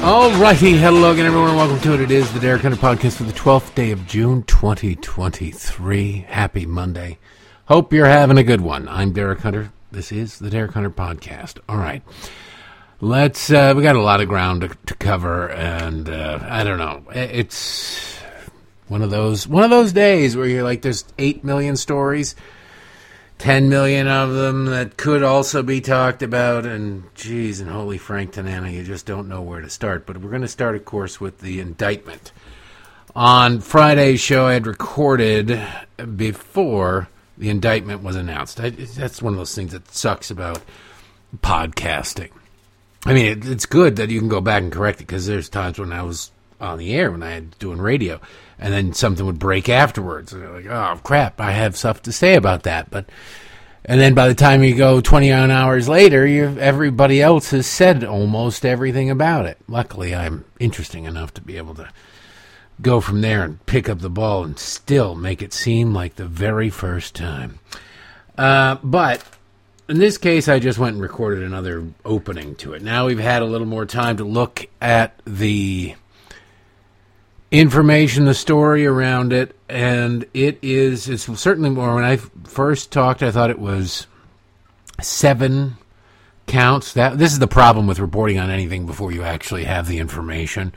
Alrighty, hello again, everyone, welcome to it. It is the Derek Hunter Podcast for the 12th day of June, 2023. Happy Monday. Hope you're having a good one. I'm Derek Hunter. This is the Derek Hunter Podcast. All right. Let's, uh, we got a lot of ground to, to cover, and, uh, I don't know. It's one of those, one of those days where you're like, there's 8 million stories 10 million of them that could also be talked about. And geez, and holy Frank Tanana, you just don't know where to start. But we're going to start, of course, with the indictment. On Friday's show, I had recorded before the indictment was announced. I, that's one of those things that sucks about podcasting. I mean, it, it's good that you can go back and correct it because there's times when I was on the air when I had doing radio, and then something would break afterwards. And you're like, oh crap, I have stuff to say about that. But and then by the time you go 29 hours later, everybody else has said almost everything about it. Luckily, I'm interesting enough to be able to go from there and pick up the ball and still make it seem like the very first time. Uh, but in this case, I just went and recorded another opening to it. Now we've had a little more time to look at the information, the story around it, and it is it's certainly more. When I first talked, I thought it was seven counts. That this is the problem with reporting on anything before you actually have the information.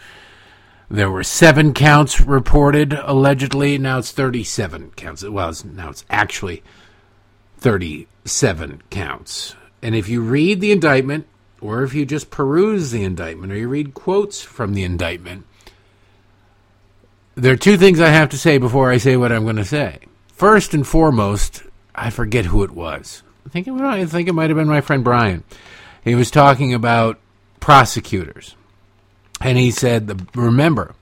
There were seven counts reported allegedly. Now it's thirty-seven counts. Well, it's, now it's actually thirty-seven counts. And if you read the indictment, or if you just peruse the indictment, or you read quotes from the indictment, there are two things I have to say before I say what I'm going to say. First and foremost, I forget who it was. I think it, I think it might have been my friend Brian. He was talking about prosecutors. And he said, remember,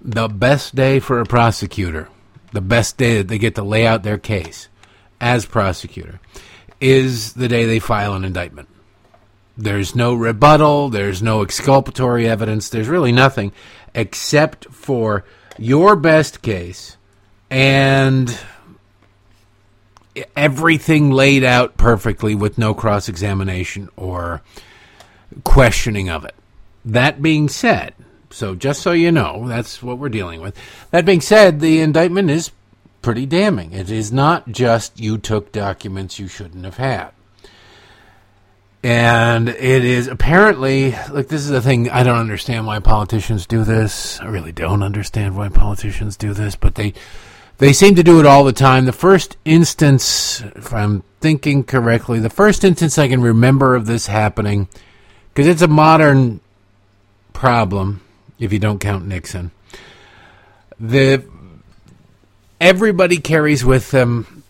the best day for a prosecutor, the best day that they get to lay out their case as prosecutor, is the day they file an indictment. There's no rebuttal, there's no exculpatory evidence, there's really nothing except for your best case and everything laid out perfectly with no cross examination or questioning of it. That being said, so just so you know, that's what we're dealing with. That being said, the indictment is pretty damning. It is not just you took documents you shouldn't have had and it is apparently like this is the thing I don't understand why politicians do this. I really don't understand why politicians do this, but they they seem to do it all the time. The first instance, if I'm thinking correctly, the first instance I can remember of this happening because it's a modern problem if you don't count Nixon. The everybody carries with them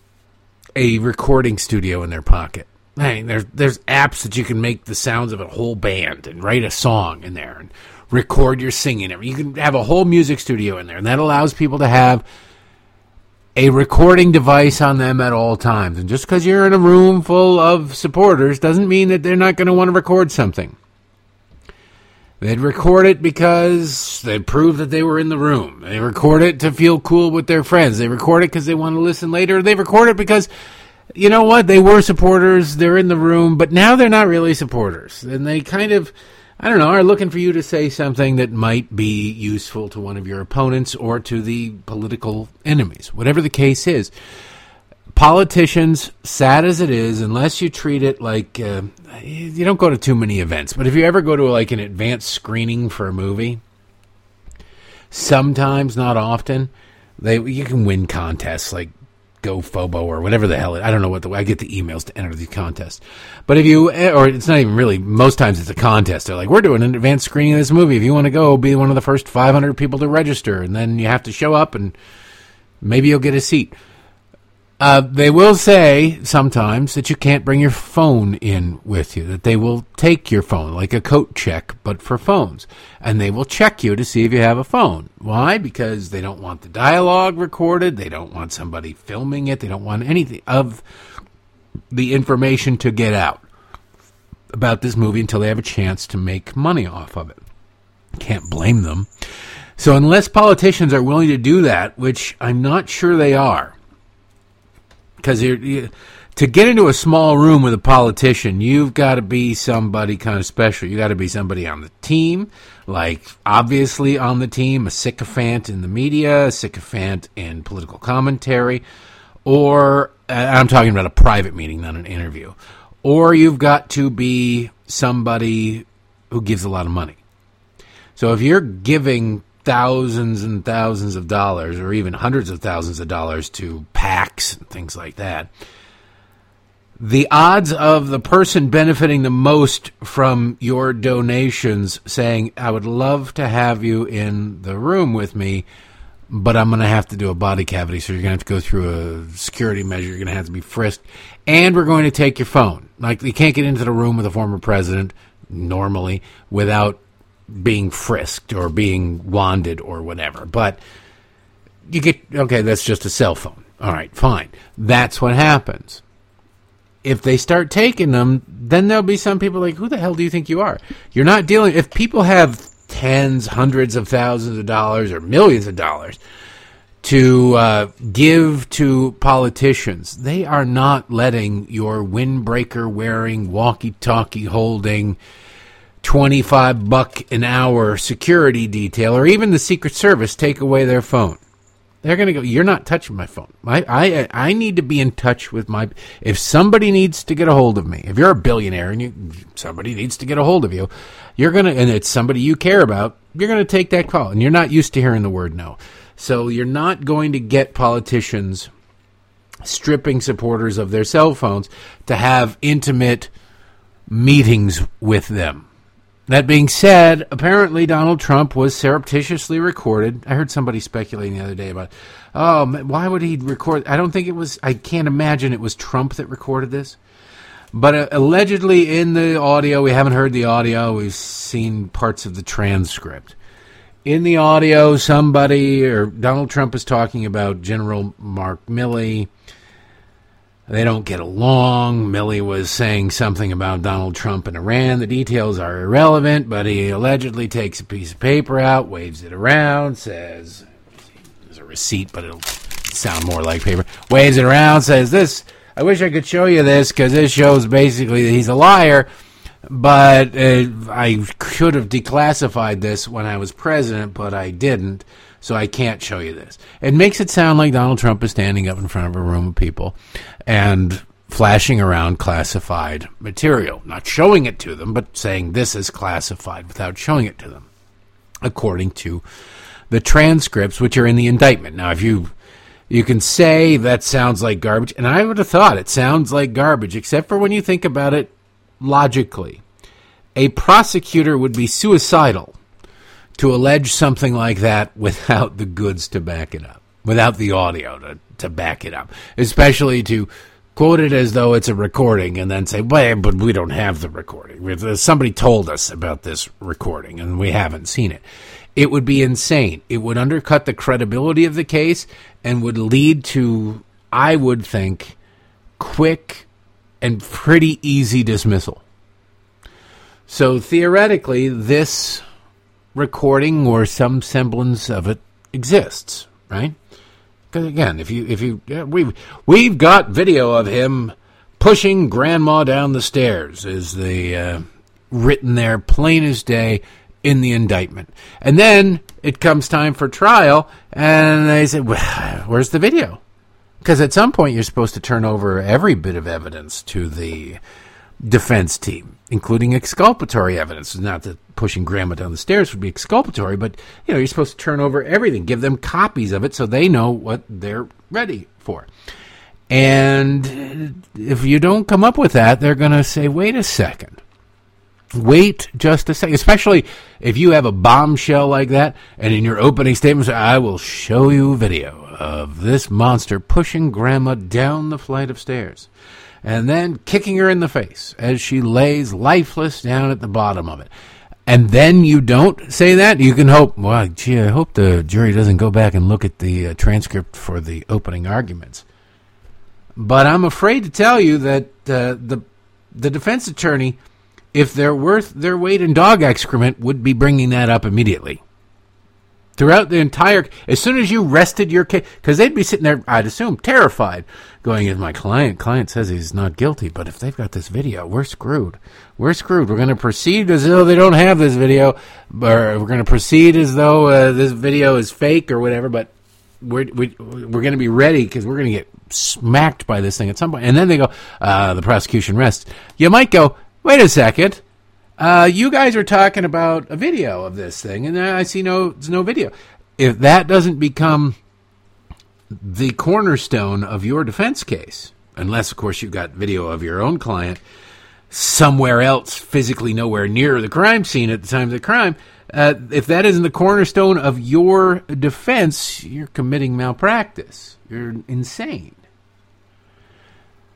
a recording studio in their pocket Hey, there's there's apps that you can make the sounds of a whole band and write a song in there and record your singing. You can have a whole music studio in there, and that allows people to have a recording device on them at all times. And just because you're in a room full of supporters doesn't mean that they're not going to want to record something. They'd record it because they prove that they were in the room. They record it to feel cool with their friends. They record it because they want to listen later. They record it because you know what? They were supporters. They're in the room, but now they're not really supporters. And they kind of, I don't know, are looking for you to say something that might be useful to one of your opponents or to the political enemies. Whatever the case is. Politicians, sad as it is, unless you treat it like uh, you don't go to too many events, but if you ever go to like an advanced screening for a movie, sometimes, not often, they you can win contests like Go GoFobo or whatever the hell. It, I don't know what the I get the emails to enter the contest. But if you, or it's not even really, most times it's a contest. They're like, we're doing an advanced screening of this movie. If you want to go, be one of the first 500 people to register. And then you have to show up and maybe you'll get a seat. Uh, they will say sometimes that you can't bring your phone in with you, that they will take your phone, like a coat check, but for phones. And they will check you to see if you have a phone. Why? Because they don't want the dialogue recorded, they don't want somebody filming it, they don't want anything of the information to get out about this movie until they have a chance to make money off of it. Can't blame them. So unless politicians are willing to do that, which I'm not sure they are, because you, to get into a small room with a politician, you've got to be somebody kind of special. You got to be somebody on the team, like obviously on the team, a sycophant in the media, a sycophant in political commentary, or I'm talking about a private meeting, not an interview. Or you've got to be somebody who gives a lot of money. So if you're giving thousands and thousands of dollars, or even hundreds of thousands of dollars to PACs and things like that, the odds of the person benefiting the most from your donations saying, I would love to have you in the room with me, but I'm going to have to do a body cavity. So you're going to have to go through a security measure. You're going to have to be frisked. And we're going to take your phone. Like, you can't get into the room with a former president normally without being frisked or being wanded or whatever. But you get, okay, that's just a cell phone. All right, fine. That's what happens if they start taking them, then there'll be some people like, who the hell do you think you are? You're not dealing, if people have tens, hundreds of thousands of dollars or millions of dollars to uh, give to politicians, they are not letting your windbreaker wearing, walkie talkie holding, 25 buck an hour security detail or even the Secret Service take away their phone. They're going to go. You're not touching my phone. I, I I need to be in touch with my. If somebody needs to get a hold of me, if you're a billionaire and you somebody needs to get a hold of you, you're gonna and it's somebody you care about. You're going to take that call, and you're not used to hearing the word no. So you're not going to get politicians stripping supporters of their cell phones to have intimate meetings with them. That being said, apparently Donald Trump was surreptitiously recorded. I heard somebody speculating the other day about, oh, why would he record? I don't think it was, I can't imagine it was Trump that recorded this. But uh, allegedly in the audio, we haven't heard the audio, we've seen parts of the transcript. In the audio, somebody or Donald Trump is talking about General Mark Milley they don't get along. Milley was saying something about Donald Trump and Iran. The details are irrelevant, but he allegedly takes a piece of paper out, waves it around, says, there's a receipt, but it'll sound more like paper. Waves it around, says, this, I wish I could show you this because this shows basically that he's a liar, but uh, I should have declassified this when I was president, but I didn't so I can't show you this. It makes it sound like Donald Trump is standing up in front of a room of people and flashing around classified material, not showing it to them, but saying this is classified without showing it to them, according to the transcripts which are in the indictment. Now, if you you can say that sounds like garbage, and I would have thought it sounds like garbage, except for when you think about it logically. A prosecutor would be suicidal to allege something like that without the goods to back it up, without the audio to, to back it up, especially to quote it as though it's a recording and then say, well, but we don't have the recording. Uh, somebody told us about this recording and we haven't seen it. It would be insane. It would undercut the credibility of the case and would lead to, I would think, quick and pretty easy dismissal. So theoretically, this recording or some semblance of it exists, right? Because again, if you if you yeah, we we've got video of him pushing grandma down the stairs is the uh, written there plain as day in the indictment. And then it comes time for trial, and they say, well, "Where's the video?" Because at some point you're supposed to turn over every bit of evidence to the defense team, including exculpatory evidence. Not that pushing grandma down the stairs would be exculpatory, but you know, you're supposed to turn over everything, give them copies of it so they know what they're ready for. And if you don't come up with that, they're going to say, wait a second. Wait just a second, especially if you have a bombshell like that, and in your opening statements, I will show you video of this monster pushing grandma down the flight of stairs and then kicking her in the face as she lays lifeless down at the bottom of it and then you don't say that, you can hope, well, gee, I hope the jury doesn't go back and look at the uh, transcript for the opening arguments. But I'm afraid to tell you that uh, the the defense attorney, if they're worth their weight in dog excrement, would be bringing that up immediately. Throughout the entire as soon as you rested your case because they'd be sitting there i'd assume terrified going if my client client says he's not guilty but if they've got this video we're screwed. We're screwed. We're going to proceed as though they don't have this video or we're going to proceed as though uh, this video is fake or whatever but we're, we, we're going to be ready because we're going to get smacked by this thing at some point. And then they go uh, the prosecution rests. You might go wait a second uh, you guys are talking about a video of this thing, and I see no no video. If that doesn't become the cornerstone of your defense case, unless of course you've got video of your own client somewhere else, physically nowhere near the crime scene at the time of the crime, uh, if that isn't the cornerstone of your defense, you're committing malpractice. You're insane.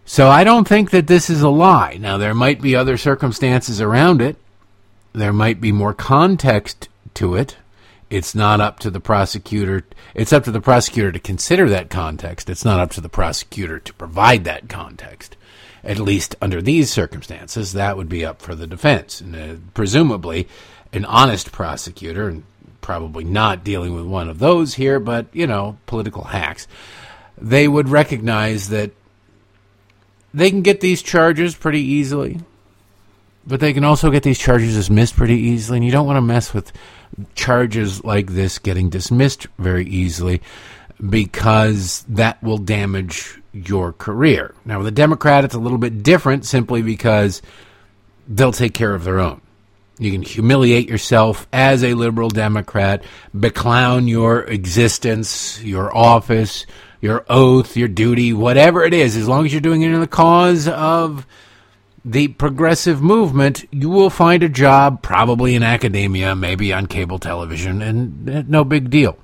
So I don't think that this is a lie. Now, there might be other circumstances around it, there might be more context to it. It's not up to the prosecutor. It's up to the prosecutor to consider that context. It's not up to the prosecutor to provide that context. At least under these circumstances, that would be up for the defense. And uh, presumably, an honest prosecutor, and probably not dealing with one of those here, but, you know, political hacks, they would recognize that they can get these charges pretty easily, but they can also get these charges dismissed pretty easily. And you don't want to mess with charges like this getting dismissed very easily because that will damage your career. Now, with a Democrat, it's a little bit different simply because they'll take care of their own. You can humiliate yourself as a liberal Democrat, beclown your existence, your office, your oath, your duty, whatever it is, as long as you're doing it in the cause of the progressive movement, you will find a job probably in academia, maybe on cable television, and no big deal.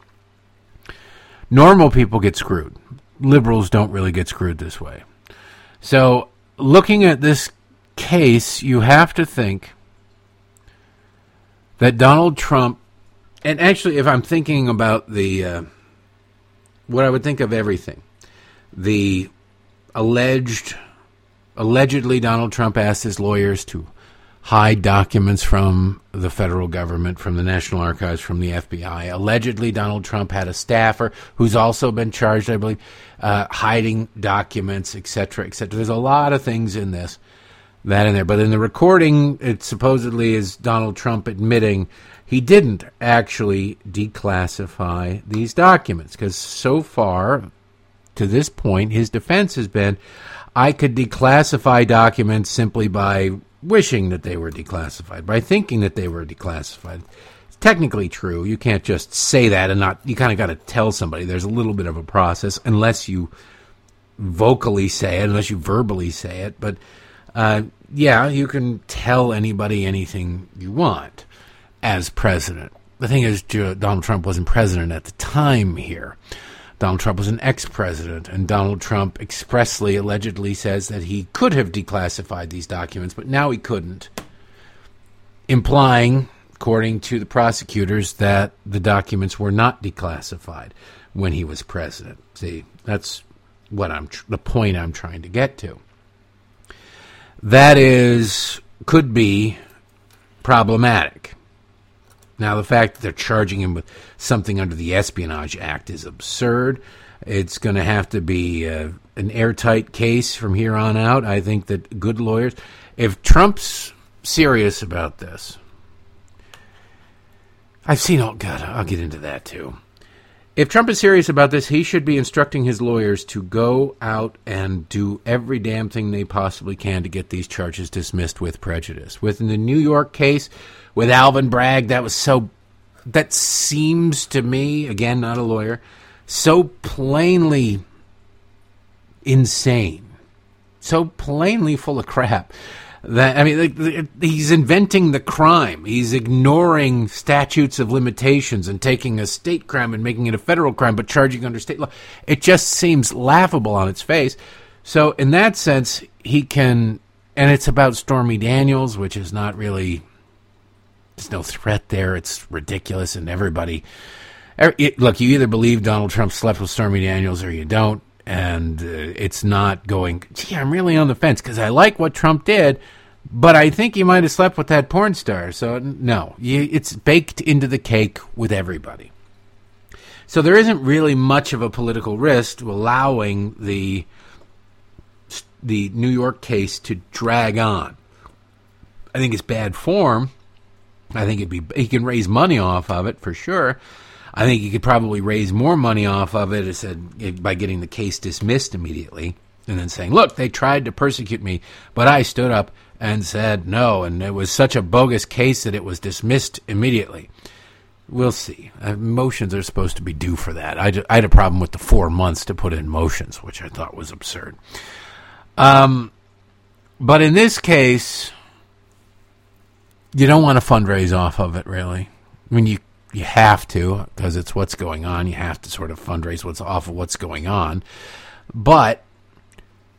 Normal people get screwed. Liberals don't really get screwed this way. So, looking at this case, you have to think that Donald Trump, and actually, if I'm thinking about the uh, what I would think of everything. The alleged, allegedly, Donald Trump asked his lawyers to hide documents from the federal government, from the National Archives, from the FBI. Allegedly, Donald Trump had a staffer who's also been charged, I believe, uh, hiding documents, etc., etc. There's a lot of things in this, that in there. But in the recording, it supposedly is Donald Trump admitting he didn't actually declassify these documents because so far, to this point, his defense has been I could declassify documents simply by wishing that they were declassified, by thinking that they were declassified. It's technically true. You can't just say that and not, you kind of got to tell somebody. There's a little bit of a process unless you vocally say it, unless you verbally say it. But uh, yeah, you can tell anybody anything you want as president. The thing is, Donald Trump wasn't president at the time here. Donald Trump was an ex president, and Donald Trump expressly, allegedly says that he could have declassified these documents, but now he couldn't, implying, according to the prosecutors, that the documents were not declassified when he was president. See, that's what I'm tr- the point I'm trying to get to. That is could be problematic. Now, the fact that they're charging him with something under the Espionage Act is absurd. It's going to have to be uh, an airtight case from here on out. I think that good lawyers, if Trump's serious about this, I've seen all. God, I'll get into that too. If Trump is serious about this, he should be instructing his lawyers to go out and do every damn thing they possibly can to get these charges dismissed with prejudice. Within the New York case, with Alvin Bragg. That was so. That seems to me, again, not a lawyer, so plainly insane, so plainly full of crap. That I mean, like, he's inventing the crime. He's ignoring statutes of limitations and taking a state crime and making it a federal crime, but charging under state law. It just seems laughable on its face. So, in that sense, he can, and it's about Stormy Daniels, which is not really there's no threat there. It's ridiculous, and everybody. Er, it, look, you either believe Donald Trump slept with Stormy Daniels or you don't, and uh, it's not going. Gee, I'm really on the fence because I like what Trump did, but I think he might have slept with that porn star. So no, you, it's baked into the cake with everybody. So there isn't really much of a political risk to allowing the the New York case to drag on. I think it's bad form. I think it'd be he can raise money off of it for sure. I think he could probably raise more money off of it said, by getting the case dismissed immediately and then saying, "Look, they tried to persecute me, but I stood up and said no, and it was such a bogus case that it was dismissed immediately." We'll see. Uh, motions are supposed to be due for that. I, I had a problem with the four months to put in motions, which I thought was absurd. Um, but in this case, you don't want to fundraise off of it, really. I mean, you you have to because it's what's going on. You have to sort of fundraise what's off of what's going on. But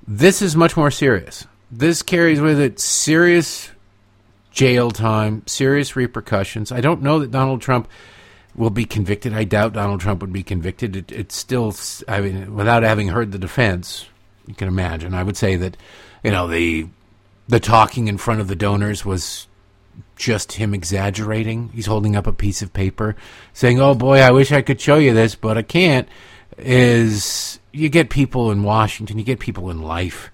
this is much more serious. This carries with it serious jail time, serious repercussions. I don't know that Donald Trump will be convicted. I doubt Donald Trump would be convicted. It, it's still, I mean, without having heard the defense, you can imagine. I would say that, you know, the the talking in front of the donors was just him exaggerating. He's holding up a piece of paper saying, "Oh boy, I wish I could show you this, but I can't." Is you get people in Washington, you get people in life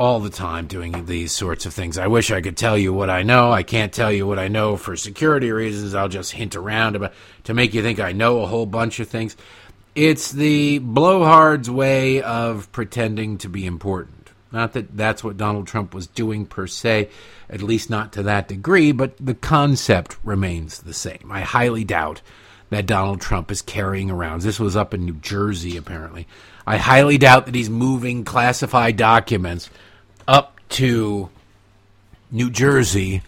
all the time doing these sorts of things. I wish I could tell you what I know. I can't tell you what I know for security reasons. I'll just hint around about to make you think I know a whole bunch of things. It's the blowhard's way of pretending to be important. Not that that's what Donald Trump was doing per se, at least not to that degree, but the concept remains the same. I highly doubt that Donald Trump is carrying around. This was up in New Jersey, apparently. I highly doubt that he's moving classified documents up to New Jersey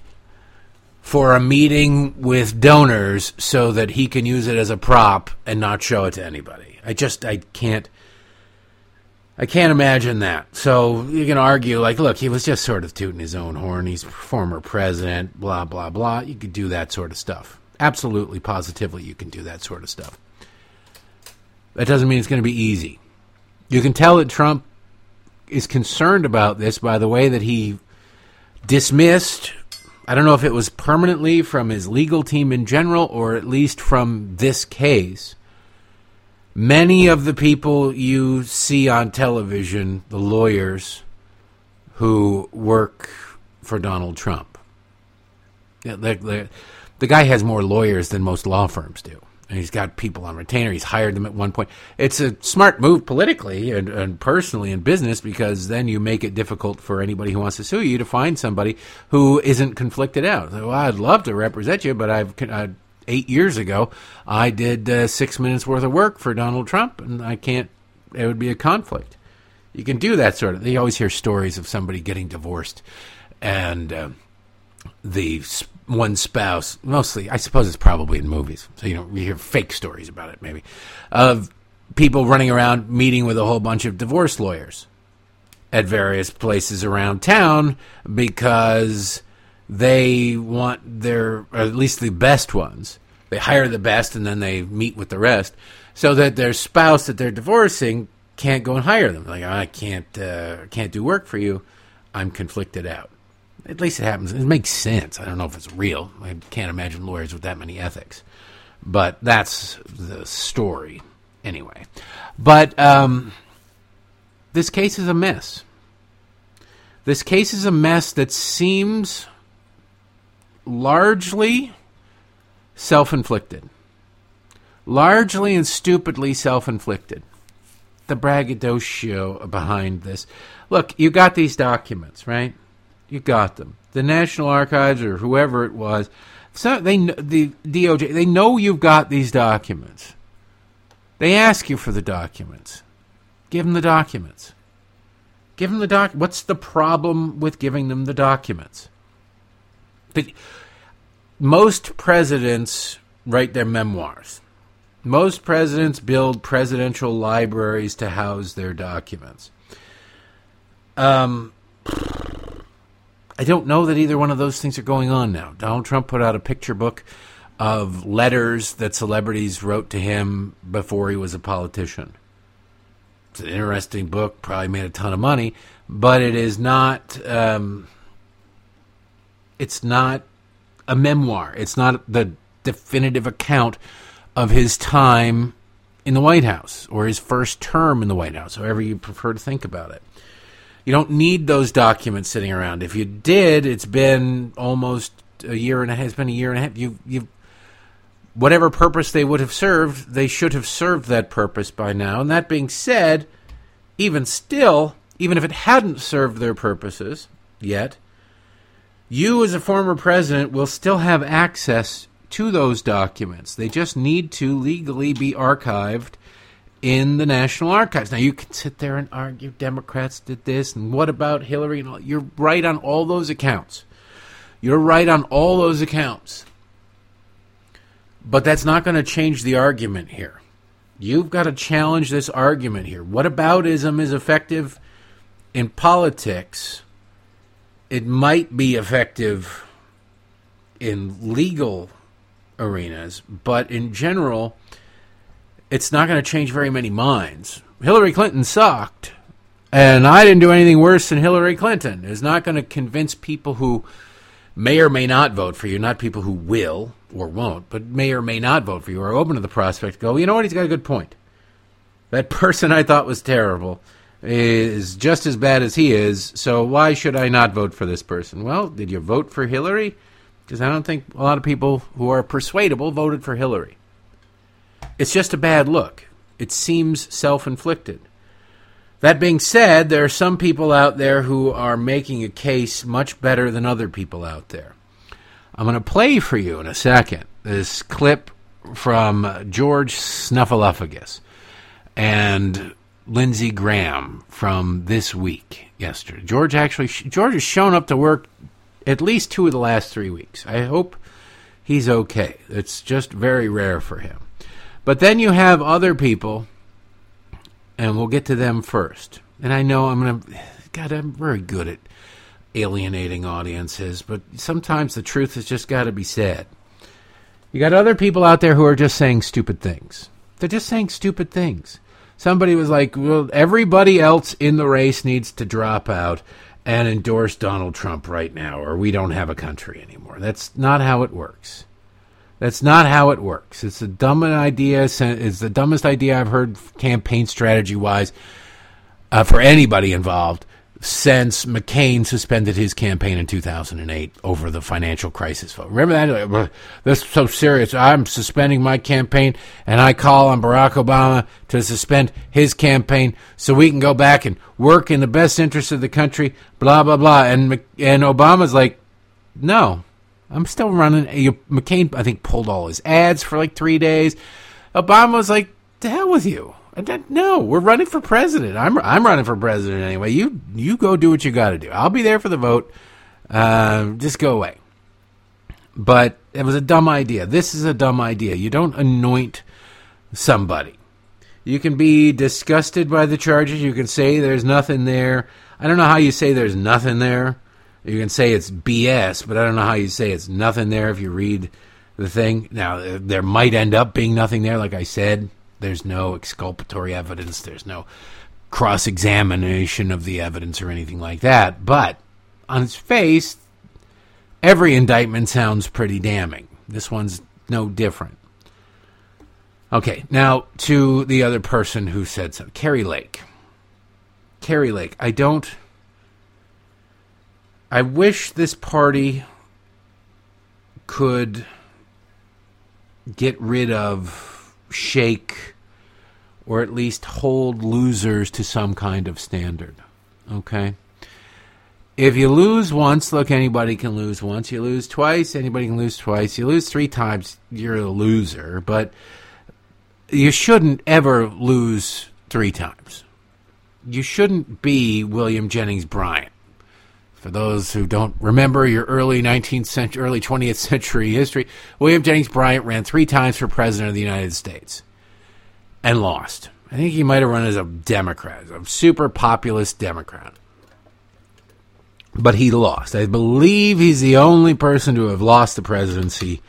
for a meeting with donors so that he can use it as a prop and not show it to anybody. I just I can't I can't imagine that. So you can argue like look, he was just sort of tooting his own horn. He's former president, blah blah blah. You could do that sort of stuff. Absolutely positively you can do that sort of stuff. That doesn't mean it's going to be easy. You can tell that Trump is concerned about this by the way that he dismissed I don't know if it was permanently from his legal team in general or at least from this case. Many of the people you see on television, the lawyers who work for Donald Trump, the guy has more lawyers than most law firms do and he's got people on retainer. He's hired them at one point. It's a smart move politically and, and personally in business because then you make it difficult for anybody who wants to sue you to find somebody who isn't conflicted out. well, I'd love to represent you, but I've uh, eight years ago I did uh, six minutes worth of work for Donald Trump, and I can't. It would be a conflict. You can do that sort of. You always hear stories of somebody getting divorced, and uh, the one spouse, mostly, I suppose it's probably in movies. So, you know, you hear fake stories about it, maybe, of people running around meeting with a whole bunch of divorce lawyers at various places around town because they want their, at least the best ones. They hire the best and then they meet with the rest so that their spouse that they're divorcing can't go and hire them. Like, I can't, uh, can't do work for you. I'm conflicted out. At least it happens. It makes sense. I don't know if it's real. I can't imagine lawyers with that many ethics. But that's the story, anyway. But um, this case is a mess. This case is a mess that seems largely self inflicted. Largely and stupidly self inflicted. The braggadocio behind this. Look, you got these documents, right? You got them. The National Archives or whoever it was, so they the DOJ they know you've got these documents. They ask you for the documents. Give them the documents. Give them the doc. What's the problem with giving them the documents? But most presidents write their memoirs. Most presidents build presidential libraries to house their documents. Um, I don't know that either one of those things are going on now. Donald Trump put out a picture book of letters that celebrities wrote to him before he was a politician. It's an interesting book, probably made a ton of money, but it is not. Um, it's not a memoir. It's not the definitive account of his time in the White House or his first term in the White House, however you prefer to think about it. You don't need those documents sitting around. If you did, it's been almost a year and a half. It's been a year and a half. You, you, whatever purpose they would have served, they should have served that purpose by now. And that being said, even still, even if it hadn't served their purposes yet, you as a former president will still have access to those documents. They just need to legally be archived in the National Archives. Now you can sit there and argue Democrats did this and what about Hillary and all. You're right on all those accounts. You're right on all those accounts. But that's not going to change the argument here. You've got to challenge this argument here. What aboutism is effective in politics? It might be effective in legal arenas, but in general, it's not going to change very many minds. Hillary Clinton sucked, and I didn't do anything worse than Hillary Clinton. It's not going to convince people who may or may not vote for you, not people who will or won't, but may or may not vote for you, are open to the prospect. Go, you know what? He's got a good point. That person I thought was terrible is just as bad as he is, so why should I not vote for this person? Well, did you vote for Hillary? Because I don't think a lot of people who are persuadable voted for Hillary. It's just a bad look. It seems self inflicted. That being said, there are some people out there who are making a case much better than other people out there. I'm going to play for you in a second this clip from George Snuffleupagus and Lindsey Graham from this week yesterday. George actually George has shown up to work at least two of the last three weeks. I hope he's okay. It's just very rare for him. But then you have other people, and we'll get to them first. And I know I'm going to, God, I'm very good at alienating audiences, but sometimes the truth has just got to be said. You got other people out there who are just saying stupid things. They're just saying stupid things. Somebody was like, well, everybody else in the race needs to drop out and endorse Donald Trump right now, or we don't have a country anymore. That's not how it works. That's not how it works. It's a dumb idea. It's the dumbest idea I've heard campaign strategy wise uh, for anybody involved since McCain suspended his campaign in 2008 over the financial crisis vote. Remember that? That's so serious. I'm suspending my campaign, and I call on Barack Obama to suspend his campaign so we can go back and work in the best interest of the country. Blah blah blah. And and Obama's like, no, I'm still running. McCain, I think, pulled all his ads for like three days. Obama was like, to hell with you." No, we're running for president. I'm I'm running for president anyway. You you go do what you got to do. I'll be there for the vote. Uh, just go away. But it was a dumb idea. This is a dumb idea. You don't anoint somebody. You can be disgusted by the charges. You can say there's nothing there. I don't know how you say there's nothing there. You can say it's BS, but I don't know how you say it's nothing there if you read the thing. Now, there might end up being nothing there, like I said. There's no exculpatory evidence, there's no cross examination of the evidence or anything like that. But on its face, every indictment sounds pretty damning. This one's no different. Okay, now to the other person who said so, Kari Lake. Kari Lake, I don't I wish this party could get rid of, shake, or at least hold losers to some kind of standard. Okay? If you lose once, look, anybody can lose once. You lose twice, anybody can lose twice. You lose three times, you're a loser. But you shouldn't ever lose three times. You shouldn't be William Jennings Bryan. For those who don't remember your early 19th century, early 20th century history, William Jennings Bryan ran three times for president of the United States and lost. I think he might have run as a Democrat, a super populist Democrat. But he lost. I believe he's the only person to have lost the presidency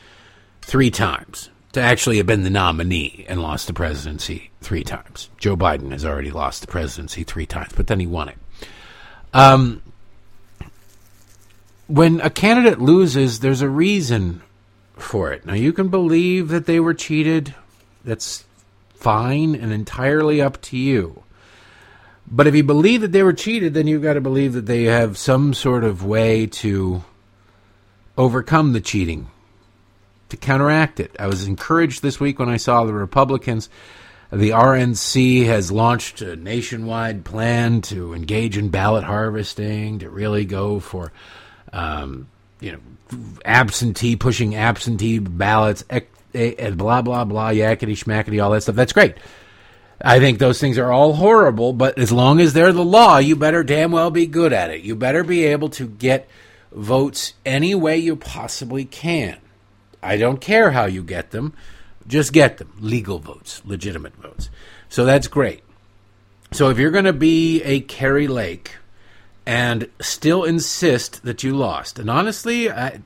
three times, to actually have been the nominee and lost the presidency three times. Joe Biden has already lost the presidency three times, but then he won it. Um, when a candidate loses, there's a reason for it. Now, you can believe that they were cheated, That's fine and entirely up to you. But if you believe that they were cheated, then you've got to believe that they have some sort of way to overcome the cheating, to counteract it. I was encouraged this week when I saw the Republicans. The RNC has launched a nationwide plan to engage in ballot harvesting, to really go for, um, you know, absentee, pushing absentee ballots, and blah, blah, blah, yakety schmackety, all that stuff. That's great. I think those things are all horrible, but as long as they're the law, you better damn well be good at it. You better be able to get votes any way you possibly can. I don't care how you get them, just get them. Legal votes, legitimate votes. So that's great. So if you're going to be a Kari Lake and still insist that you lost, and honestly, I,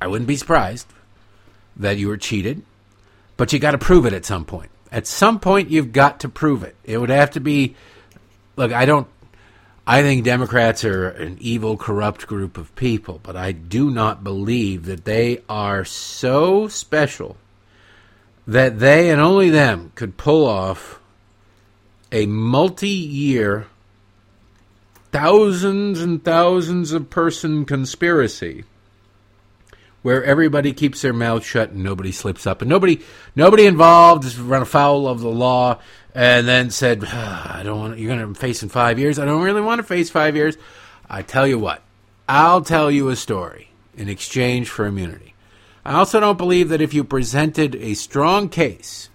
I wouldn't be surprised that you were cheated, but you got to prove it at some point. At some point, you've got to prove it. It would have to be. Look, I don't. I think Democrats are an evil, corrupt group of people, but I do not believe that they are so special that they and only them could pull off a multi year, thousands and thousands of person conspiracy where everybody keeps their mouth shut and nobody slips up. And nobody nobody involved is run afoul of the law and then said ah, I don't want you're going to face in 5 years. I don't really want to face 5 years. I tell you what I'll tell you a story in exchange for immunity. I also don't believe that if you presented a strong case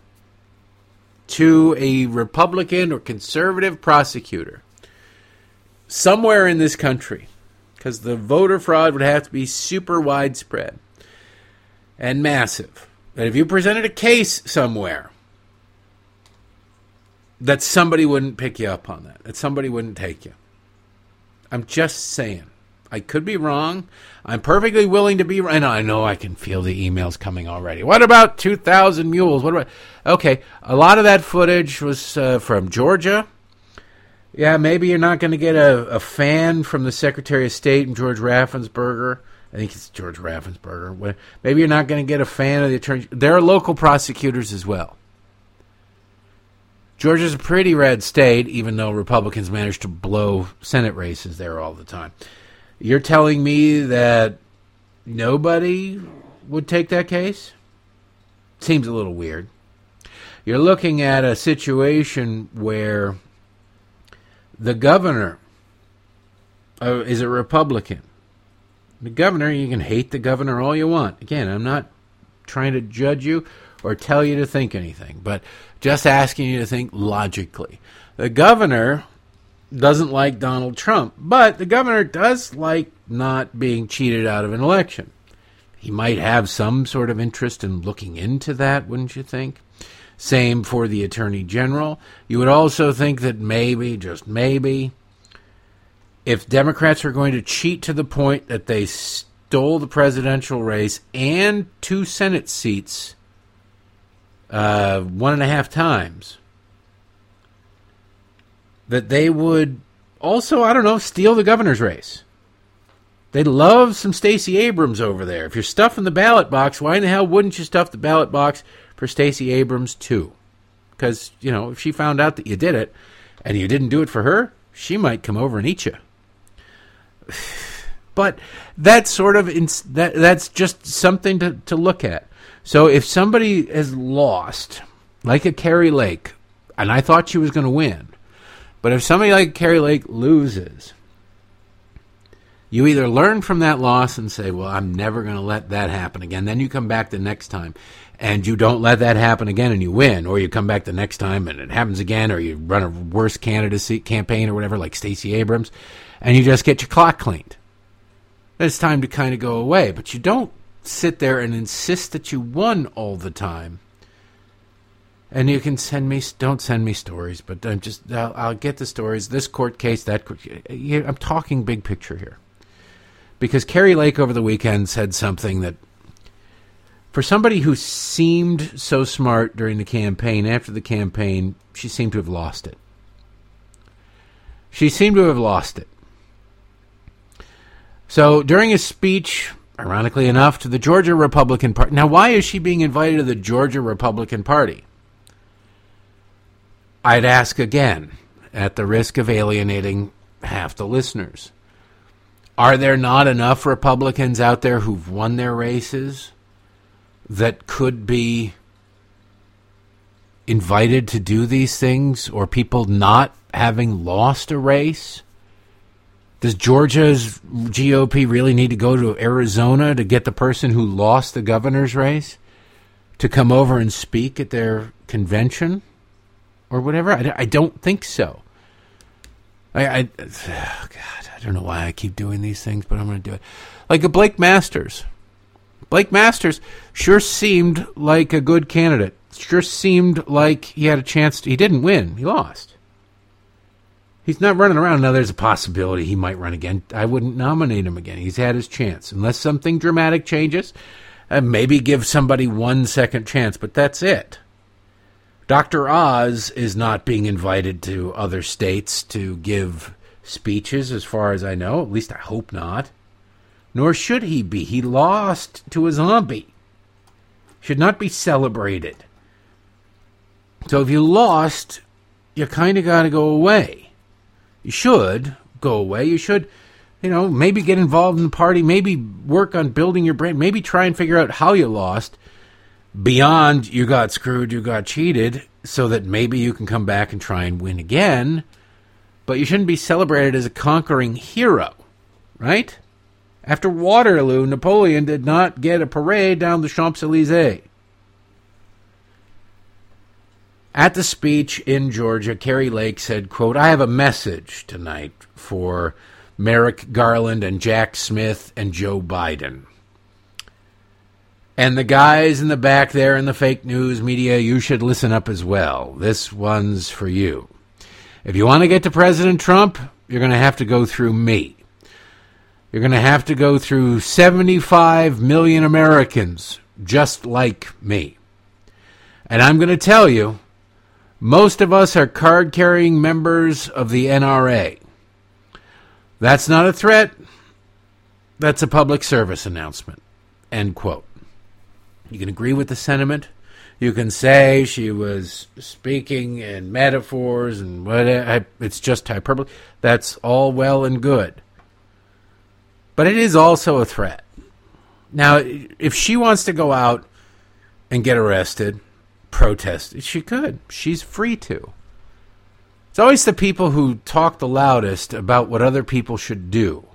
to a Republican or conservative prosecutor somewhere in this country because the voter fraud would have to be super widespread and massive. That if you presented a case somewhere, that somebody wouldn't pick you up on that, that somebody wouldn't take you. I'm just saying. I could be wrong. I'm perfectly willing to be right. I know I can feel the emails coming already. What about 2,000 mules? What about. Okay, a lot of that footage was uh, from Georgia yeah, maybe you're not going to get a, a fan from the Secretary of State and George Raffensperger. I think it's George Raffensperger. Maybe you're not going to get a fan of the attorney. There are local prosecutors as well. Georgia's a pretty red state, even though Republicans manage to blow Senate races there all the time. You're telling me that nobody would take that case? Seems a little weird. You're looking at a situation where the governor uh, is a Republican. The governor, you can hate the governor all you want. Again, I'm not trying to judge you or tell you to think anything, but just asking you to think logically. The governor doesn't like Donald Trump, but the governor does like not being cheated out of an election. He might have some sort of interest in looking into that, wouldn't you think? Same for the Attorney General. You would also think that maybe, just maybe, if Democrats are going to cheat to the point that they stole the presidential race and two Senate seats uh, one and a half times, that they would also, I don't know, steal the governor's race. They love some Stacey Abrams over there. If you're stuffing the ballot box, why in the hell wouldn't you stuff the ballot box for Stacey Abrams too. Because, you know, if she found out that you did it and you didn't do it for her, she might come over and eat you. But that's sort of that that's just something to, to look at. So if somebody has lost, like a Kari Lake, and I thought she was going to win, but if somebody like Kari Lake loses, you either learn from that loss and say, "Well, I'm never going to let that happen again." Then you come back the next time and you don't let that happen again and you win, or you come back the next time and it happens again, or you run a worse candidacy campaign or whatever, like Stacey Abrams, and you just get your clock cleaned. it's time to kind of go away, but you don't sit there and insist that you won all the time. And you can send me, don't send me stories, but I'm just, I'll, I'll get the stories. This court case, that court, I'm talking big picture here. Because Kari Lake over the weekend said something that for somebody who seemed so smart during the campaign, after the campaign, she seemed to have lost it. She seemed to have lost it. So during a speech, ironically enough, to the Georgia Republican Party. Now, why is she being invited to the Georgia Republican Party? I'd ask again, at the risk of alienating half the listeners. Are there not enough Republicans out there who've won their races that could be invited to do these things or people not having lost a race? Does Georgia's GOP really need to go to Arizona to get the person who lost the governor's race to come over and speak at their convention or whatever? I, I don't think so. I, I oh God, I don't know why I keep doing these things, but I'm going to do it. Like a Blake Masters. Blake Masters sure seemed like a good candidate. Sure seemed like he had a chance. To, he didn't win. He lost. He's not running around. Now, there's a possibility he might run again. I wouldn't nominate him again. He's had his chance. Unless something dramatic changes, uh, maybe give somebody one second chance, but that's it. Dr. Oz is not being invited to other states to give speeches, as far as I know. At least I hope not. Nor should he be. He lost to a zombie. Should not be celebrated. So if you lost, you kind of got to go away. You should go away. You should, you know, maybe get involved in the party, maybe work on building your brand, maybe try and figure out how you lost beyond you got screwed, you got cheated, so that maybe you can come back and try and win again. But you shouldn't be celebrated as a conquering hero, right? After Waterloo, Napoleon did not get a parade down the Champs Elysees. At the speech in Georgia, Kari Lake said, quote, I have a message tonight for Merrick Garland and Jack Smith and Joe Biden. And the guys in the back there in the fake news media, you should listen up as well. This one's for you. If you want to get to President Trump, you're going to have to go through me. You're going to have to go through 75 million Americans just like me. And I'm going to tell you, most of us are card carrying members of the NRA. That's not a threat. That's a public service announcement. End quote. You can agree with the sentiment. You can say she was speaking in metaphors and what it's just hyperbole. That's all well and good. But it is also a threat. Now, if she wants to go out and get arrested, protest, she could. She's free to. It's always the people who talk the loudest about what other people should do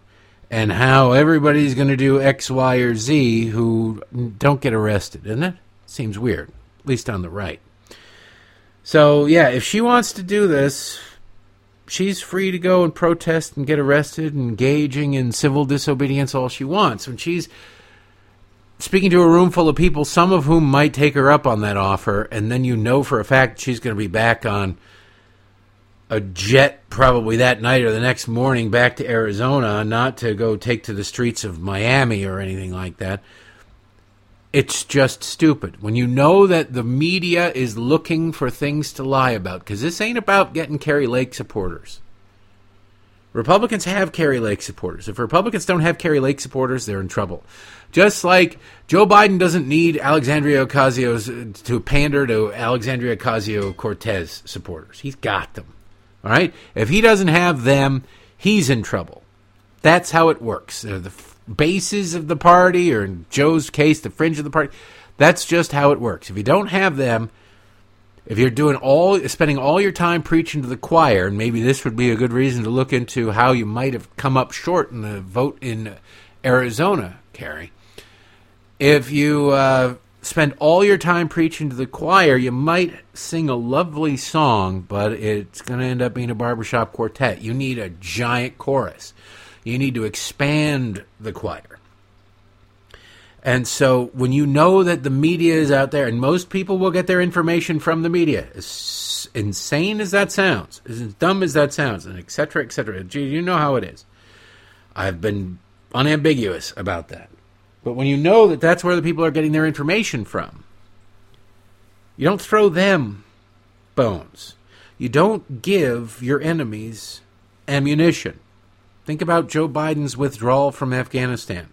and how everybody's going to do X, Y, or Z who don't get arrested, isn't it? Seems weird, at least on the right. So, yeah, if she wants to do this, she's free to go and protest and get arrested, and engaging in civil disobedience all she wants. When she's speaking to a room full of people, some of whom might take her up on that offer, and then you know for a fact she's going to be back on a jet probably that night or the next morning back to Arizona, not to go take to the streets of Miami or anything like that. It's just stupid. When you know that the media is looking for things to lie about, because this ain't about getting Kari Lake supporters. Republicans have Kari Lake supporters. If Republicans don't have Kari Lake supporters, they're in trouble. Just like Joe Biden doesn't need Alexandria Ocasio to pander to Alexandria Ocasio Cortez supporters. He's got them. All right? If he doesn't have them, he's in trouble. That's how it works. Uh, the bases of the party, or in Joe's case, the fringe of the party, that's just how it works. If you don't have them, if you're doing all spending all your time preaching to the choir, and maybe this would be a good reason to look into how you might have come up short in the vote in Arizona, Kari. If you uh, spend all your time preaching to the choir, you might sing a lovely song, but it's going to end up being a barbershop quartet. You need a giant chorus. You need to expand the choir. And so when you know that the media is out there, and most people will get their information from the media, as insane as that sounds, as dumb as that sounds, and et cetera, et cetera, you know how it is. I've been unambiguous about that. But when you know that that's where the people are getting their information from, you don't throw them bones. You don't give your enemies ammunition. Think about Joe Biden's withdrawal from Afghanistan.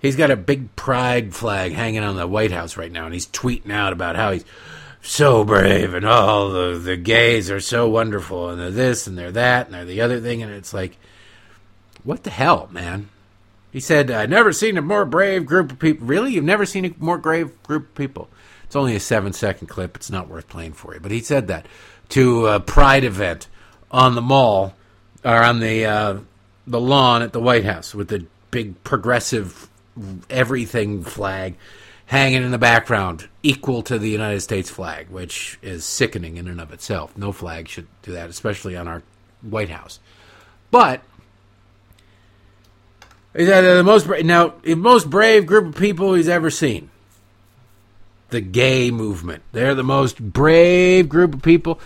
He's got a big pride flag hanging on the White House right now, and he's tweeting out about how he's so brave and all the the gays are so wonderful and they're this and they're that and they're the other thing and it's like what the hell man? He said i've never seen a more brave group of people really? You've never seen a more brave group of people? It's only a seven second clip. It's not worth playing for you. But he said that to a pride event on the mall or on the uh, the lawn at the white house with the big progressive everything flag hanging in the background, equal to the United States flag, which is sickening in and of itself. No flag should do that, especially on our White House. But he's the most now the most brave group of people he's ever seen. The gay movement. They're the most brave group of people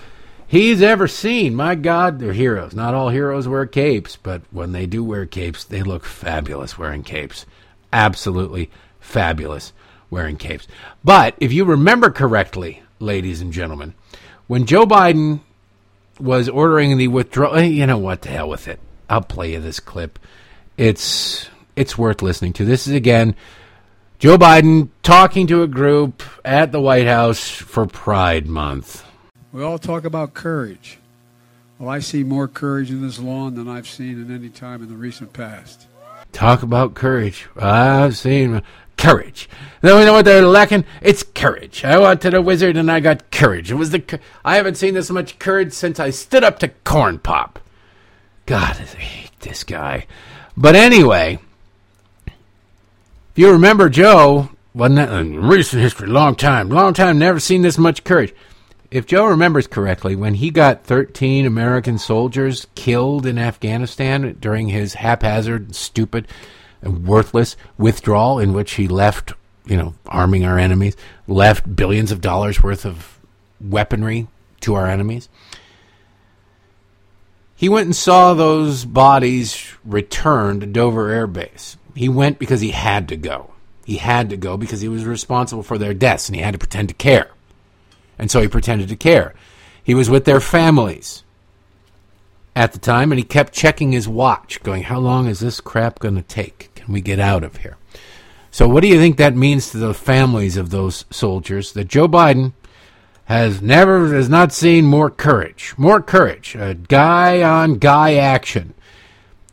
he's ever seen. My God, they're heroes. Not all heroes wear capes, but when they do wear capes, they look fabulous wearing capes. Absolutely fabulous wearing capes. But if you remember correctly, ladies and gentlemen, when Joe Biden was ordering the withdrawal, eh, you know what? The hell with it. I'll play you this clip. It's it's worth listening to. This is again Joe Biden talking to a group at the White House for Pride Month. We all talk about courage. Well, I see more courage in this lawn than I've seen in any time in the recent past. Talk about courage. I've seen courage. Then we know what they're lacking? It's courage. I went to the wizard and I got courage. It was the I haven't seen this much courage since I stood up to corn pop. God, I hate this guy. But anyway, if you remember Joe, wasn't that in recent history, long time, long time, never seen this much courage. If Joe remembers correctly, when he got 13 American soldiers killed in Afghanistan during his haphazard, stupid, and worthless withdrawal in which he left, you know, arming our enemies, left billions of dollars worth of weaponry to our enemies. He went and saw those bodies returned to Dover Air Base. He went because he had to go. He had to go because he was responsible for their deaths and he had to pretend to care. And so he pretended to care. He was with their families at the time and he kept checking his watch, going, How long is this crap going to take? Can we get out of here? So, what do you think that means to the families of those soldiers? That Joe Biden has never, has not seen more courage. More courage. A guy on guy action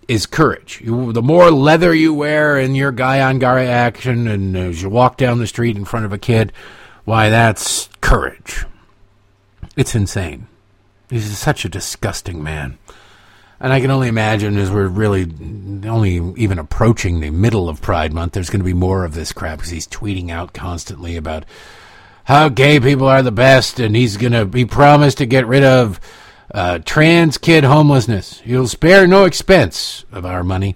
is courage. You, the more leather you wear in your guy on guy action, and as you walk down the street in front of a kid, why, that's courage. It's insane. He's such a disgusting man. And I can only imagine as we're really only even approaching the middle of Pride Month, there's going to be more of this crap because he's tweeting out constantly about how gay people are the best, and he's going to be promised to get rid of uh, trans kid homelessness. He'll spare no expense of our money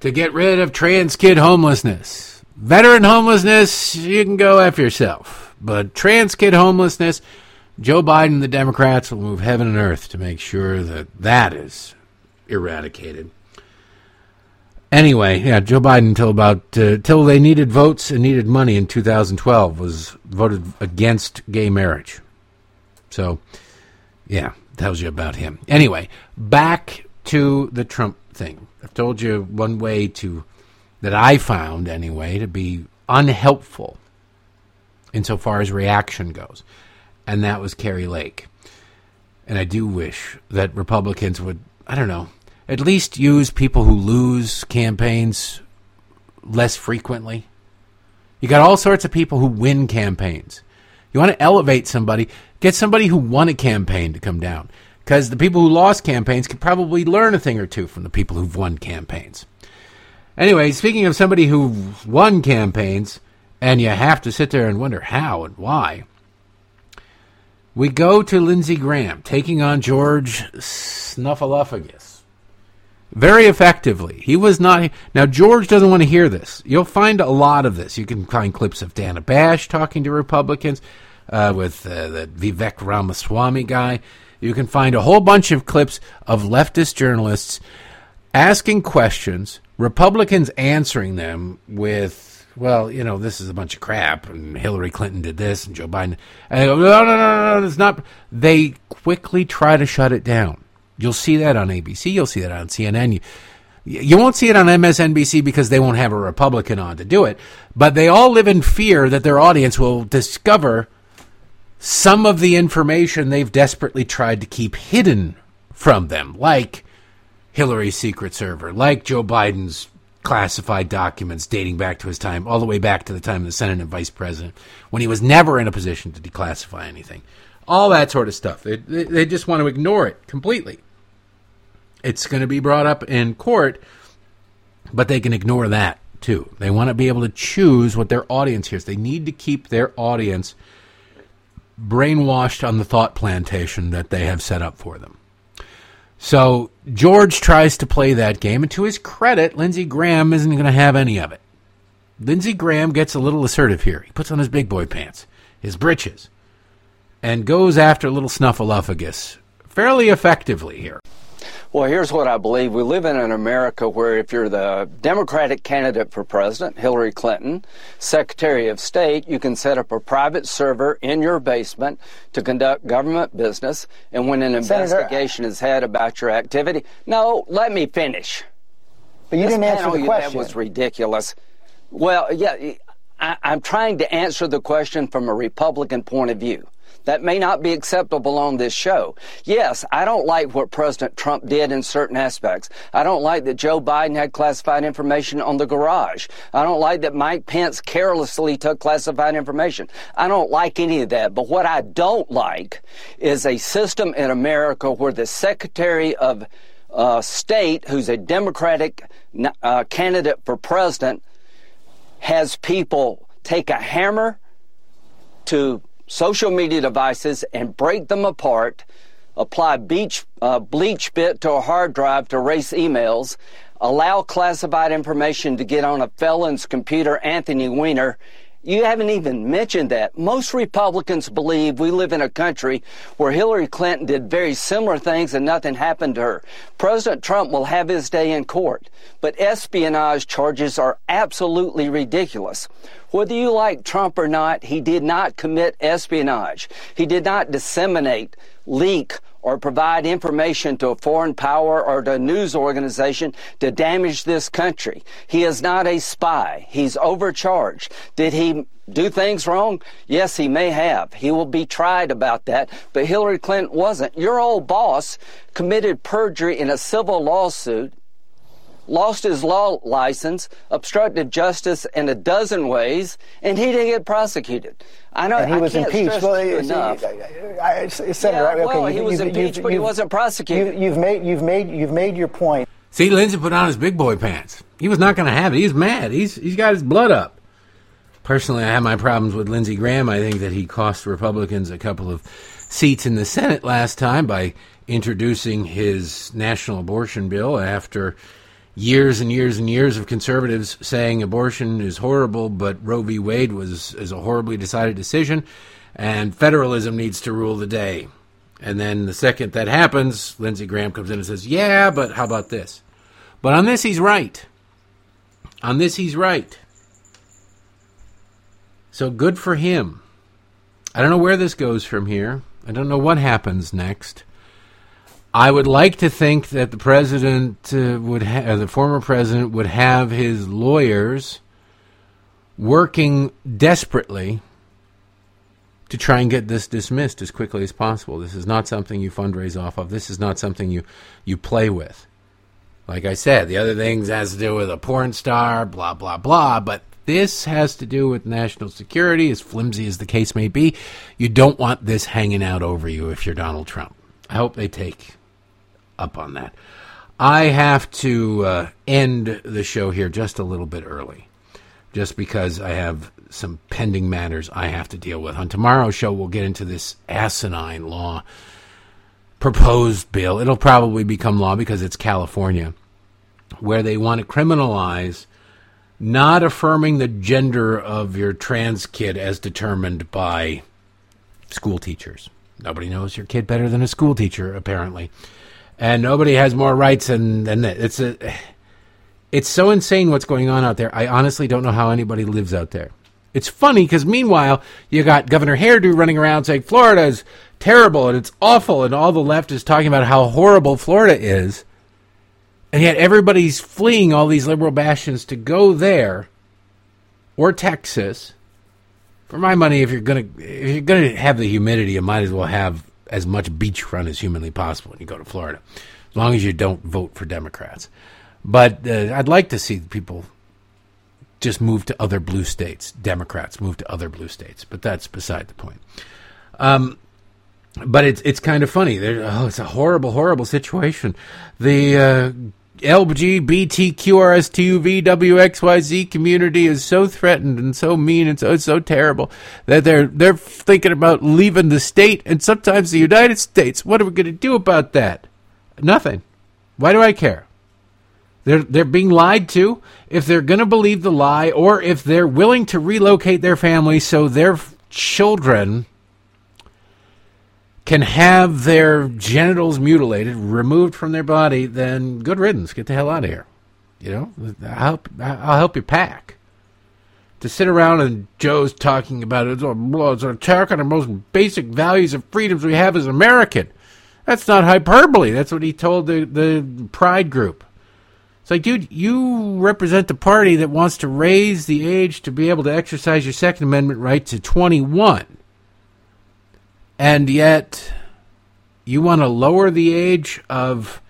to get rid of trans kid homelessness. Veteran homelessness, you can go after yourself. But trans kid homelessness, Joe Biden and the Democrats will move heaven and earth to make sure that that is eradicated. Anyway, yeah, Joe Biden until about uh, till they needed votes and needed money in 2012 was voted against gay marriage. So, yeah, tells you about him. Anyway, back to the Trump thing. I've told you one way to that I found anyway to be unhelpful insofar as reaction goes and that was Kari Lake. And I do wish that Republicans would, I don't know, at least use people who lose campaigns less frequently. You got all sorts of people who win campaigns. You want to elevate somebody, get somebody who won a campaign to come down. Because the people who lost campaigns could probably learn a thing or two from the people who've won campaigns. Anyway, speaking of somebody who won campaigns, and you have to sit there and wonder how and why, we go to Lindsey Graham taking on George Snuffleupagus very effectively. He was not. Now, George doesn't want to hear this. You'll find a lot of this. You can find clips of Dana Bash talking to Republicans uh, with uh, the Vivek Ramaswamy guy. You can find a whole bunch of clips of leftist journalists asking questions, Republicans answering them with well, you know, this is a bunch of crap, and Hillary Clinton did this, and Joe Biden. And go, no, no, no, no, it's not. They quickly try to shut it down. You'll see that on ABC. You'll see that on CNN. You, you won't see it on MSNBC because they won't have a Republican on to do it. But they all live in fear that their audience will discover some of the information they've desperately tried to keep hidden from them, like Hillary's secret server, like Joe Biden's classified documents dating back to his time, all the way back to the time of the Senate and Vice President, when he was never in a position to declassify anything. All that sort of stuff. They, they, they just want to ignore it completely. It's going to be brought up in court, but they can ignore that too. They want to be able to choose what their audience hears. They need to keep their audience brainwashed on the thought plantation that they have set up for them. So George tries to play that game, and to his credit, Lindsey Graham isn't going to have any of it. Lindsey Graham gets a little assertive here. He puts on his big boy pants, his breeches, and goes after little Snuffleupagus fairly effectively here. Well, here's what I believe. We live in an America where if you're the Democratic candidate for president, Hillary Clinton, Secretary of State, you can set up a private server in your basement to conduct government business. And when an Senator, investigation is had about your activity, no, let me finish. But you this didn't answer the question. That was ridiculous. Well, yeah, I, I'm trying to answer the question from a Republican point of view. That may not be acceptable on this show. Yes, I don't like what President Trump did in certain aspects. I don't like that Joe Biden had classified information on the garage. I don't like that Mike Pence carelessly took classified information. I don't like any of that. But what I don't like is a system in America where the Secretary of uh, State, who's a Democratic uh, candidate for president, has people take a hammer to social media devices and break them apart, apply beach, uh, BleachBit to a hard drive to erase emails, allow classified information to get on a felon's computer, Anthony Weiner, you haven't even mentioned that. Most Republicans believe we live in a country where Hillary Clinton did very similar things and nothing happened to her. President Trump will have his day in court, but espionage charges are absolutely ridiculous. Whether you like Trump or not, he did not commit espionage. He did not disseminate, leak, or provide information to a foreign power or to a news organization to damage this country. He is not a spy. He's overcharged. Did he do things wrong? Yes, he may have. He will be tried about that. But Hillary Clinton wasn't. Your old boss committed perjury in a civil lawsuit lost his law license, obstructed justice in a dozen ways, and he didn't get prosecuted. I know and he I was impeached. Well, enough. I, I, Senator, yeah, okay, well, he was impeached, but he wasn't prosecuted. You, have made you've made you've made your point. See, Lindsey put on his big boy pants. He was not going to have it. He's mad. He's he's got his blood up. Personally, I have my problems with Lindsey Graham. I think that he cost Republicans a couple of seats in the Senate last time by introducing his national abortion bill after years and years and years of conservatives saying abortion is horrible, but Roe v. Wade was is a horribly decided decision, and federalism needs to rule the day. And then the second that happens, Lindsey Graham comes in and says, "Yeah, but how about this?" But on this, he's right. On this, he's right. So good for him. I don't know where this goes from here. I don't know what happens next. I would like to think that the president uh, would, ha- uh, the former president would have his lawyers working desperately to try and get this dismissed as quickly as possible. This is not something you fundraise off of. This is not something you you play with. Like I said, the other things has to do with a porn star, blah blah blah, but this has to do with national security, as flimsy as the case may be. You don't want this hanging out over you if you're Donald Trump. I hope they take up on that. I have to uh, end the show here just a little bit early, just because I have some pending matters I have to deal with. On tomorrow's show, we'll get into this asinine law proposed bill. It'll probably become law because it's California, where they want to criminalize not affirming the gender of your trans kid as determined by school teachers. Nobody knows your kid better than a school teacher, apparently and nobody has more rights than than that. It's a, it's so insane what's going on out there. I honestly don't know how anybody lives out there. It's funny because meanwhile you got Governor Hairdo running around saying Florida is terrible and it's awful, and all the left is talking about how horrible Florida is, and yet everybody's fleeing all these liberal bastions to go there or Texas For my money, if you're gonna if you're gonna have the humidity, you might as well have as much beachfront as humanly possible when you go to Florida, as long as you don't vote for Democrats. But uh, I'd like to see people just move to other blue states. Democrats move to other blue states, but that's beside the point. Um, but it's it's kind of funny. There, oh, it's a horrible, horrible situation. The uh, LGBTQRSTUVWXYZ community is so threatened and so mean and so so terrible that they're they're thinking about leaving the state and sometimes the United States. What are we going to do about that? Nothing. Why do I care? They're they're being lied to. If they're going to believe the lie, or if they're willing to relocate their family so their children can have their genitals mutilated, removed from their body, then good riddance. Get the hell out of here. You know, I'll help, I'll help you pack. To sit around and Joe's talking about it, oh, it's an attack on the most basic values and freedoms we have as American. That's not hyperbole. That's what he told the, the Pride group. It's like, dude, you represent the party that wants to raise the age to be able to exercise your Second Amendment right to 21 and yet you want to lower the age of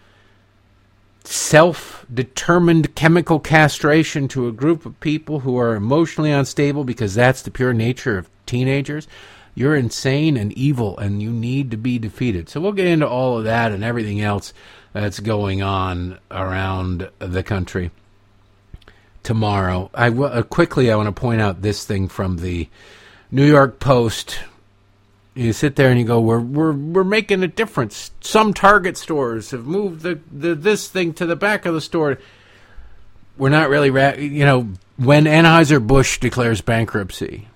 self determined chemical castration to a group of people who are emotionally unstable because that's the pure nature of teenagers. You're insane and evil, and you need to be defeated. So, we'll get into all of that and everything else that's going on around the country tomorrow. I w- uh, quickly, I want to point out this thing from the New York Post you sit there and you go, "We're we're we're making a difference." Some Target stores have moved the, the this thing to the back of the store. We're not really, ra- you know, when Anheuser Busch declares bankruptcy,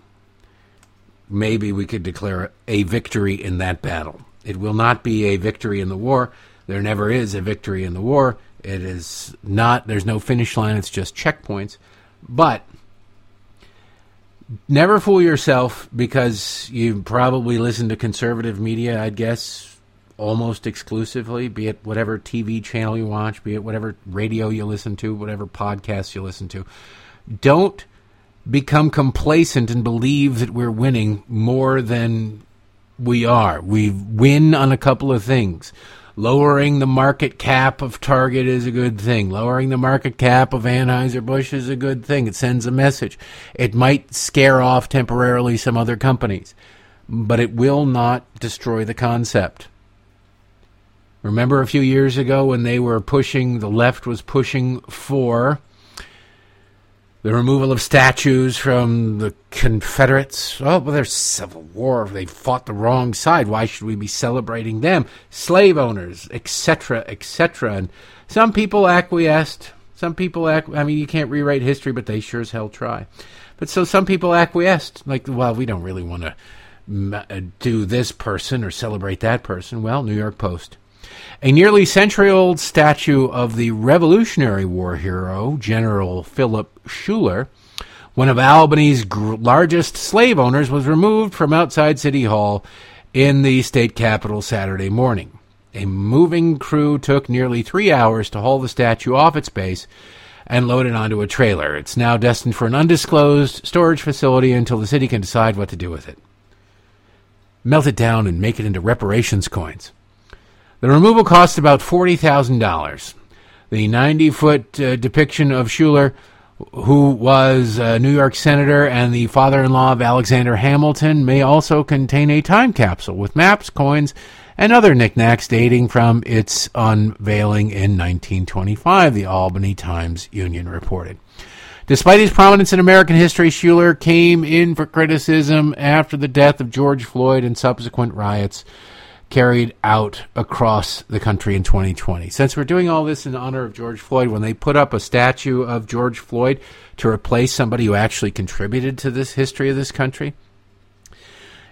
maybe we could declare a victory in that battle. It will not be a victory in the war. There never is a victory in the war. It is not. There's no finish line. It's just checkpoints. But never fool yourself because you probably listen to conservative media, I'd guess, almost exclusively, be it whatever TV channel you watch, be it whatever radio you listen to, whatever podcast you listen to. Don't become complacent and believe that we're winning more than we are. We win on a couple of things. Lowering the market cap of Target is a good thing. Lowering the market cap of Anheuser-Busch is a good thing. It sends a message. It might scare off temporarily some other companies, but it will not destroy the concept. Remember a few years ago when they were pushing, the left was pushing for the removal of statues from the Confederates. Oh, well, there's civil war. They fought the wrong side. Why should we be celebrating them? Slave owners, etc., etc. And some people acquiesced. Some people, acqu- I mean, you can't rewrite history, but they sure as hell try. But so some people acquiesced. Like, well, we don't really want to do this person or celebrate that person. Well, New York Post. A nearly century old statue of the Revolutionary War hero, General Philip Schuyler, one of Albany's gr- largest slave owners, was removed from outside City Hall in the state capitol Saturday morning. A moving crew took nearly three hours to haul the statue off its base and load it onto a trailer. It's now destined for an undisclosed storage facility until the city can decide what to do with it. Melt it down and make it into reparations coins. The removal cost about $40,000. The 90 foot uh, depiction of Schuyler, who was a New York senator and the father in law of Alexander Hamilton, may also contain a time capsule with maps, coins, and other knickknacks dating from its unveiling in 1925, the Albany Times Union reported. Despite his prominence in American history, Schuyler came in for criticism after the death of George Floyd and subsequent riots carried out across the country in 2020. Since we're doing all this in honor of George Floyd, when they put up a statue of George Floyd to replace somebody who actually contributed to this history of this country,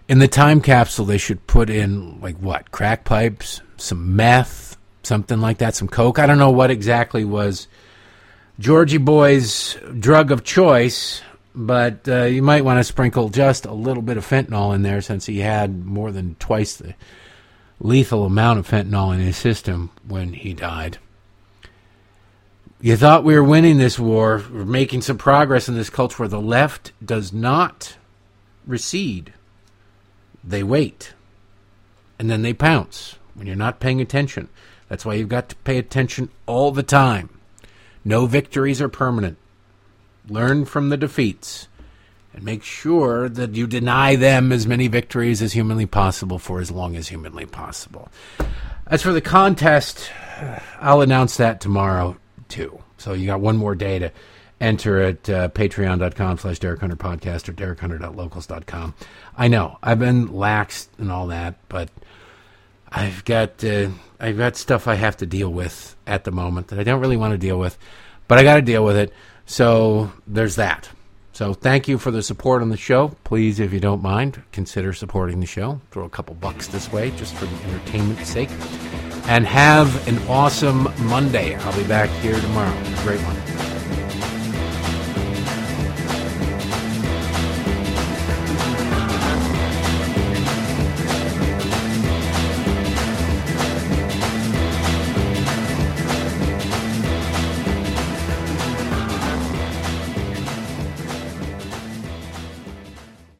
in the time capsule they should put in like what crack pipes, some meth, something like that, some coke. I don't know what exactly was Georgie Boy's drug of choice, but uh, you might want to sprinkle just a little bit of fentanyl in there since he had more than twice the lethal amount of fentanyl in his system when he died. You thought we were winning this war, we're making some progress in this culture where the left does not recede, they wait, and then they pounce when you're not paying attention. That's why you've got to pay attention all the time. No victories are permanent. Learn from the defeats and make sure that you deny them as many victories as humanly possible for as long as humanly possible. As for the contest, I'll announce that tomorrow too. So you got one more day to enter at uh, patreon.com slash Derek Hunter podcast or derekhunter.locals.com. I know I've been lax and all that, but I've got uh, I've got stuff I have to deal with at the moment that I don't really want to deal with, but I got to deal with it. So there's that. So thank you for the support on the show. Please, if you don't mind, consider supporting the show. Throw a couple bucks this way just for the entertainment's sake. And have an awesome Monday. I'll be back here tomorrow. Great one.